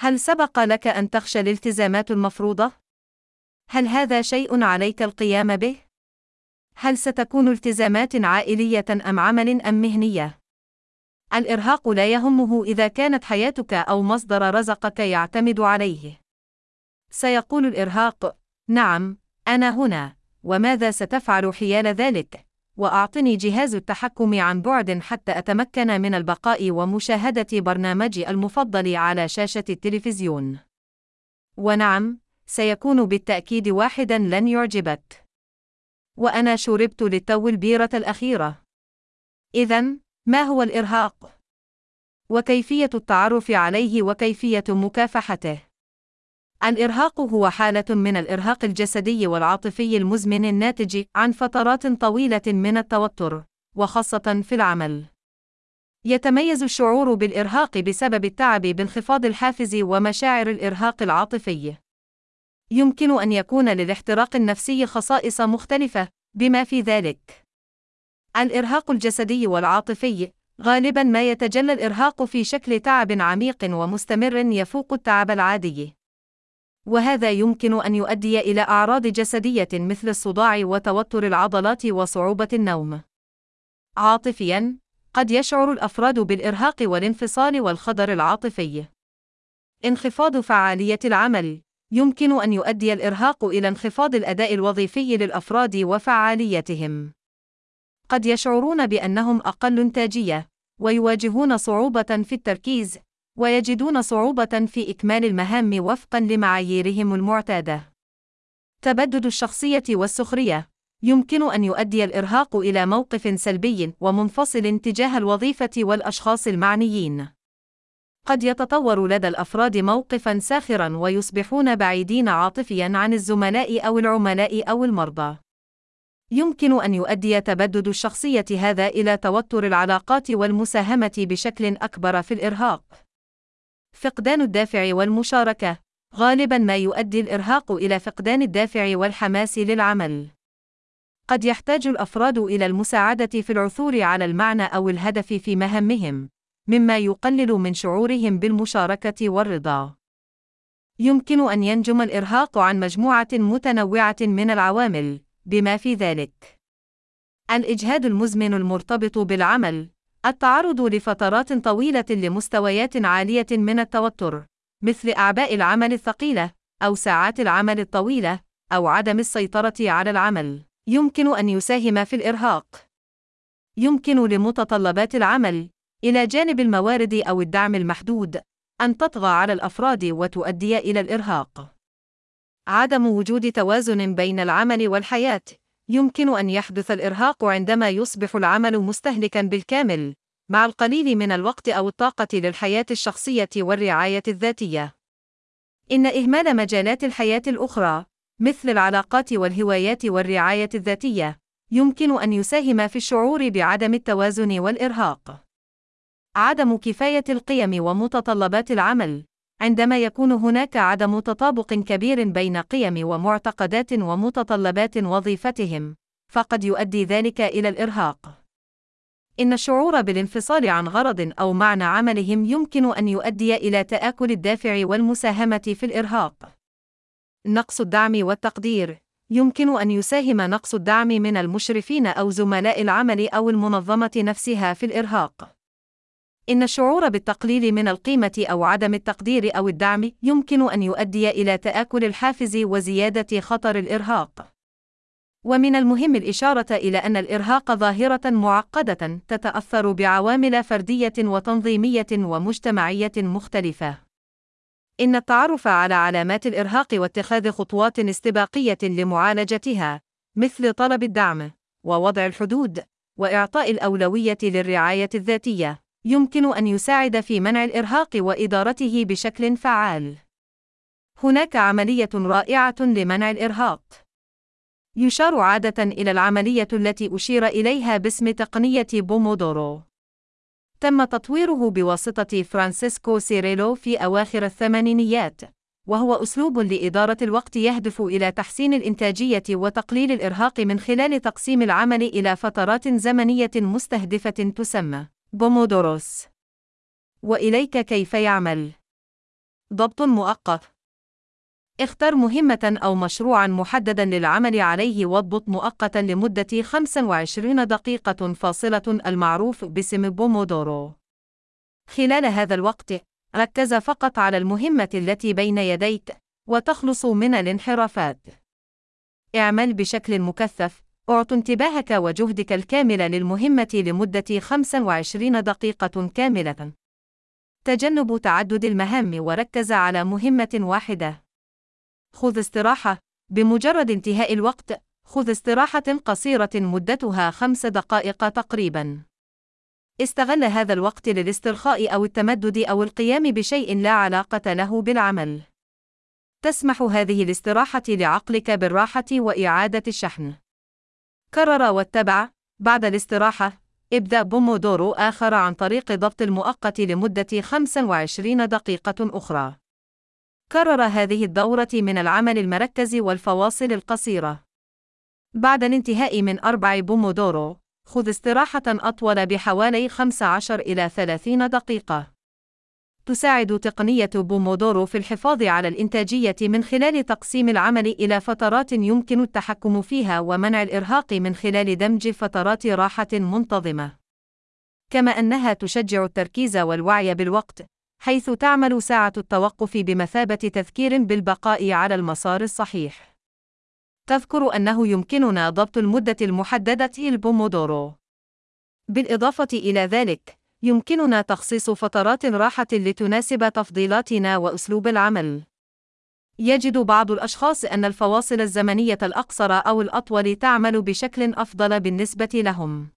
هل سبق لك أن تخشى الالتزامات المفروضة؟ هل هذا شيء عليك القيام به؟ هل ستكون التزامات عائلية أم عمل أم مهنية؟ الإرهاق لا يهمه إذا كانت حياتك أو مصدر رزقك يعتمد عليه. سيقول الإرهاق: نعم، أنا هنا، وماذا ستفعل حيال ذلك؟ وأعطني جهاز التحكم عن بعد حتى أتمكن من البقاء ومشاهدة برنامجي المفضل على شاشة التلفزيون. ونعم، سيكون بالتأكيد واحدا لن يعجبك. وأنا شربت للتو البيرة الأخيرة. إذا، ما هو الإرهاق؟ وكيفية التعرف عليه وكيفية مكافحته؟ الإرهاق هو حالة من الإرهاق الجسدي والعاطفي المزمن الناتج عن فترات طويلة من التوتر، وخاصة في العمل. يتميز الشعور بالإرهاق بسبب التعب بانخفاض الحافز ومشاعر الإرهاق العاطفي. يمكن أن يكون للاحتراق النفسي خصائص مختلفة، بما في ذلك الإرهاق الجسدي والعاطفي غالبا ما يتجلى الإرهاق في شكل تعب عميق ومستمر يفوق التعب العادي. وهذا يمكن أن يؤدي إلى أعراض جسدية مثل الصداع وتوتر العضلات وصعوبة النوم. عاطفيًا، قد يشعر الأفراد بالإرهاق والانفصال والخضر العاطفي. انخفاض فعالية العمل يمكن أن يؤدي الإرهاق إلى انخفاض الأداء الوظيفي للأفراد وفعاليتهم. قد يشعرون بأنهم أقل إنتاجية، ويواجهون صعوبة في التركيز، ويجدون صعوبة في إكمال المهام وفقًا لمعاييرهم المعتادة. تبدد الشخصية والسخرية يمكن أن يؤدي الإرهاق إلى موقف سلبي ومنفصل تجاه الوظيفة والأشخاص المعنيين. قد يتطور لدى الأفراد موقفًا ساخرًا ويصبحون بعيدين عاطفيًا عن الزملاء أو العملاء أو المرضى. يمكن أن يؤدي تبدد الشخصية هذا إلى توتر العلاقات والمساهمة بشكل أكبر في الإرهاق. فقدان الدافع والمشاركة غالبا ما يؤدي الإرهاق إلى فقدان الدافع والحماس للعمل. قد يحتاج الأفراد إلى المساعدة في العثور على المعنى أو الهدف في مهامهم، مما يقلل من شعورهم بالمشاركة والرضا. يمكن أن ينجم الإرهاق عن مجموعة متنوعة من العوامل، بما في ذلك الإجهاد المزمن المرتبط بالعمل، التعرض لفترات طويلة لمستويات عالية من التوتر، مثل أعباء العمل الثقيلة، أو ساعات العمل الطويلة، أو عدم السيطرة على العمل، يمكن أن يساهم في الإرهاق. يمكن لمتطلبات العمل، إلى جانب الموارد أو الدعم المحدود، أن تطغى على الأفراد وتؤدي إلى الإرهاق. عدم وجود توازن بين العمل والحياة، يمكن أن يحدث الإرهاق عندما يصبح العمل مستهلكًا بالكامل، مع القليل من الوقت أو الطاقة للحياة الشخصية والرعاية الذاتية. إن إهمال مجالات الحياة الأخرى، مثل العلاقات والهوايات والرعاية الذاتية، يمكن أن يساهم في الشعور بعدم التوازن والإرهاق. عدم كفاية القيم ومتطلبات العمل، عندما يكون هناك عدم تطابق كبير بين قيم ومعتقدات ومتطلبات وظيفتهم، فقد يؤدي ذلك إلى الإرهاق. إن الشعور بالانفصال عن غرض أو معنى عملهم يمكن أن يؤدي إلى تآكل الدافع والمساهمة في الإرهاق. نقص الدعم والتقدير يمكن أن يساهم نقص الدعم من المشرفين أو زملاء العمل أو المنظمة نفسها في الإرهاق. إن الشعور بالتقليل من القيمة أو عدم التقدير أو الدعم يمكن أن يؤدي إلى تآكل الحافز وزيادة خطر الإرهاق. ومن المهم الإشارة إلى أن الإرهاق ظاهرة معقدة تتأثر بعوامل فردية وتنظيمية ومجتمعية مختلفة. إن التعرف على علامات الإرهاق واتخاذ خطوات استباقية لمعالجتها، مثل طلب الدعم، ووضع الحدود، وإعطاء الأولوية للرعاية الذاتية، يمكن أن يساعد في منع الإرهاق وإدارته بشكل فعال. هناك عملية رائعة لمنع الإرهاق. يشار عادة إلى العملية التي أشير إليها باسم تقنية بومودورو. تم تطويره بواسطة فرانسيسكو سيريلو في أواخر الثمانينيات، وهو أسلوب لإدارة الوقت يهدف إلى تحسين الإنتاجية وتقليل الإرهاق من خلال تقسيم العمل إلى فترات زمنية مستهدفة تسمى بومودوروس. وإليك كيف يعمل ضبط مؤقت اختر مهمة أو مشروعا محددا للعمل عليه واضبط مؤقتا لمدة 25 دقيقة فاصلة المعروف باسم بومودورو. خلال هذا الوقت، ركز فقط على المهمة التي بين يديك، وتخلص من الانحرافات. اعمل بشكل مكثف، أعط انتباهك وجهدك الكامل للمهمة لمدة 25 دقيقة كاملة. تجنب تعدد المهام وركز على مهمة واحدة. خذ استراحة. بمجرد انتهاء الوقت، خذ استراحة قصيرة مدتها خمس دقائق تقريبا. استغل هذا الوقت للاسترخاء أو التمدد أو القيام بشيء لا علاقة له بالعمل. تسمح هذه الاستراحة لعقلك بالراحة وإعادة الشحن. كرر واتبع، بعد الاستراحة، ابدأ بومودورو آخر عن طريق ضبط المؤقت لمدة 25 دقيقة أخرى. كرر هذه الدورة من العمل المركز والفواصل القصيرة. بعد الانتهاء من أربع بومودورو، خذ استراحة أطول بحوالي 15 إلى 30 دقيقة. تساعد تقنية بومودورو في الحفاظ على الإنتاجية من خلال تقسيم العمل إلى فترات يمكن التحكم فيها ومنع الإرهاق من خلال دمج فترات راحة منتظمة. كما أنها تشجع التركيز والوعي بالوقت، حيث تعمل ساعة التوقف بمثابة تذكير بالبقاء على المسار الصحيح. تذكر أنه يمكننا ضبط المدة المحددة البومودورو. بالإضافة إلى ذلك، يمكننا تخصيص فترات راحة لتناسب تفضيلاتنا وأسلوب العمل. يجد بعض الأشخاص أن الفواصل الزمنية الأقصر أو الأطول تعمل بشكل أفضل بالنسبة لهم.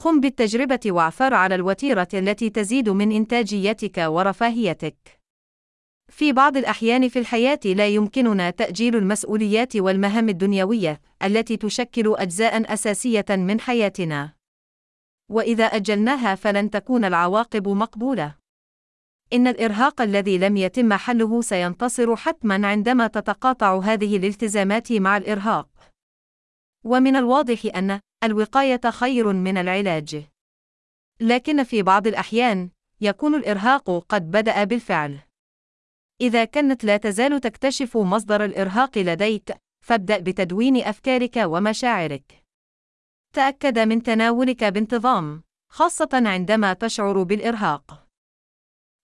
قم بالتجربة واعثر على الوتيرة التي تزيد من إنتاجيتك ورفاهيتك. في بعض الأحيان في الحياة لا يمكننا تأجيل المسؤوليات والمهام الدنيوية التي تشكل أجزاء أساسية من حياتنا. وإذا أجلناها فلن تكون العواقب مقبولة. إن الإرهاق الذي لم يتم حله سينتصر حتما عندما تتقاطع هذه الالتزامات مع الإرهاق. ومن الواضح أن الوقاية خير من العلاج. لكن في بعض الأحيان يكون الإرهاق قد بدأ بالفعل. إذا كانت لا تزال تكتشف مصدر الإرهاق لديك، فابدأ بتدوين أفكارك ومشاعرك. تأكد من تناولك بانتظام، خاصة عندما تشعر بالإرهاق.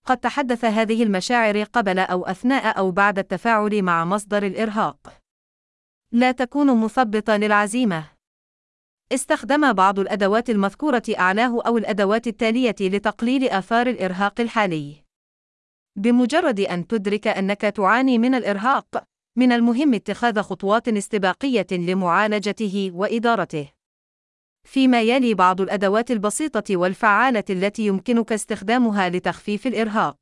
قد تحدث هذه المشاعر قبل أو أثناء أو بعد التفاعل مع مصدر الإرهاق. لا تكون مثبطة للعزيمة. استخدم بعض الأدوات المذكورة أعلاه أو الأدوات التالية لتقليل آثار الإرهاق الحالي. بمجرد أن تدرك أنك تعاني من الإرهاق، من المهم اتخاذ خطوات استباقية لمعالجته وإدارته. فيما يلي بعض الأدوات البسيطة والفعالة التي يمكنك استخدامها لتخفيف الإرهاق.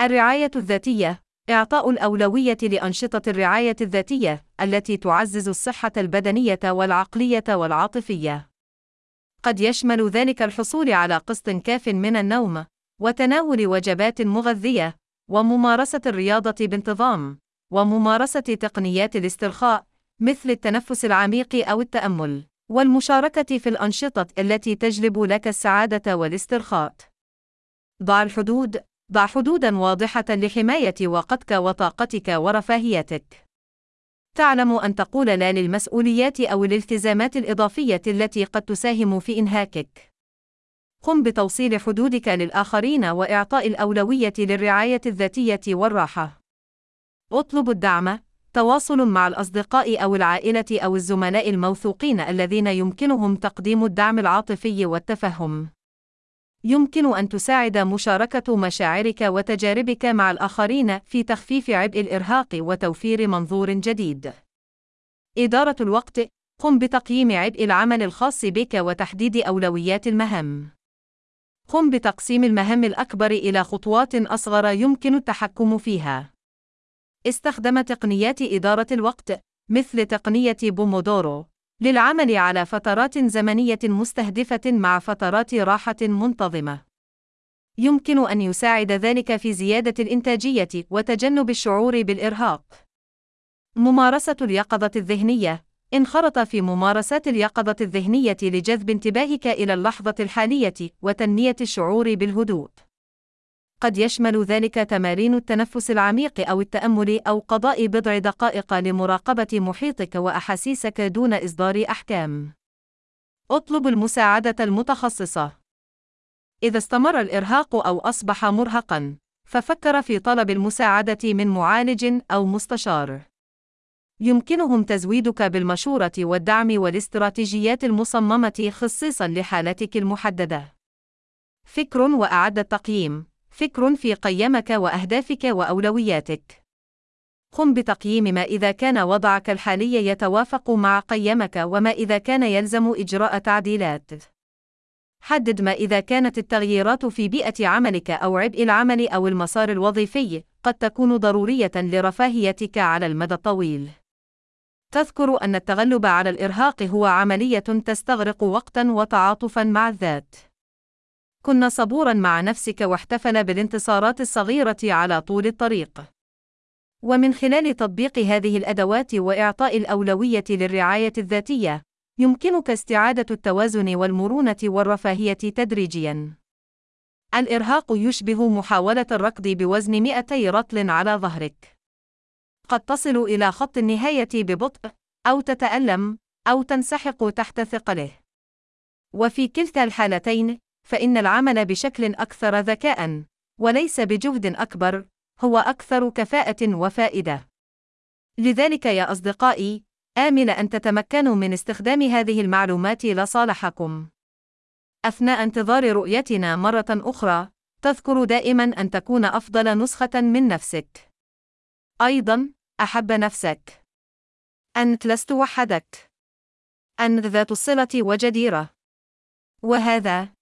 الرعاية الذاتية إعطاء الأولوية لأنشطة الرعاية الذاتية التي تعزز الصحة البدنية والعقلية والعاطفية. قد يشمل ذلك الحصول على قسط كاف من النوم، وتناول وجبات مغذية، وممارسة الرياضة بانتظام، وممارسة تقنيات الاسترخاء مثل التنفس العميق أو التأمل، والمشاركة في الأنشطة التي تجلب لك السعادة والاسترخاء. ضع الحدود ضع حدودا واضحة لحماية وقتك وطاقتك ورفاهيتك. تعلم أن تقول لا للمسؤوليات أو الالتزامات الإضافية التي قد تساهم في إنهاكك. قم بتوصيل حدودك للآخرين وإعطاء الأولوية للرعاية الذاتية والراحة. اطلب الدعم، تواصل مع الأصدقاء أو العائلة أو الزملاء الموثوقين الذين يمكنهم تقديم الدعم العاطفي والتفهم. يمكن أن تساعد مشاركة مشاعرك وتجاربك مع الآخرين في تخفيف عبء الإرهاق وتوفير منظور جديد. إدارة الوقت قم بتقييم عبء العمل الخاص بك وتحديد أولويات المهام. قم بتقسيم المهام الأكبر إلى خطوات أصغر يمكن التحكم فيها. استخدم تقنيات إدارة الوقت مثل تقنية بومودورو للعمل على فترات زمنية مستهدفة مع فترات راحة منتظمة. يمكن أن يساعد ذلك في زيادة الإنتاجية وتجنب الشعور بالإرهاق. ممارسة اليقظة الذهنية انخرط في ممارسات اليقظة الذهنية لجذب انتباهك إلى اللحظة الحالية وتنمية الشعور بالهدوء. قد يشمل ذلك تمارين التنفس العميق أو التأمل أو قضاء بضع دقائق لمراقبة محيطك وأحاسيسك دون إصدار أحكام. اطلب المساعدة المتخصصة. إذا استمر الإرهاق أو أصبح مرهقًا، ففكر في طلب المساعدة من معالج أو مستشار. يمكنهم تزويدك بالمشورة والدعم والاستراتيجيات المصممة خصيصًا لحالتك المحددة. فكر وأعد التقييم فكر في قيمك وأهدافك وأولوياتك. قم بتقييم ما إذا كان وضعك الحالي يتوافق مع قيمك وما إذا كان يلزم إجراء تعديلات. حدد ما إذا كانت التغييرات في بيئة عملك أو عبء العمل أو المسار الوظيفي قد تكون ضرورية لرفاهيتك على المدى الطويل. تذكر أن التغلب على الإرهاق هو عملية تستغرق وقتًا وتعاطفًا مع الذات. كن صبورا مع نفسك واحتفل بالانتصارات الصغيرة على طول الطريق. ومن خلال تطبيق هذه الأدوات وإعطاء الأولوية للرعاية الذاتية، يمكنك استعادة التوازن والمرونة والرفاهية تدريجياً. الإرهاق يشبه محاولة الركض بوزن 200 رطل على ظهرك. قد تصل إلى خط النهاية ببطء، أو تتألم، أو تنسحق تحت ثقله. وفي كلتا الحالتين، فإن العمل بشكل أكثر ذكاءً، وليس بجهد أكبر، هو أكثر كفاءة وفائدة. لذلك يا أصدقائي، آمل أن تتمكنوا من استخدام هذه المعلومات لصالحكم. أثناء انتظار رؤيتنا مرة أخرى، تذكر دائما أن تكون أفضل نسخة من نفسك. أيضا، أحب نفسك. أنت لست وحدك. أنت ذات الصلة وجديرة. وهذا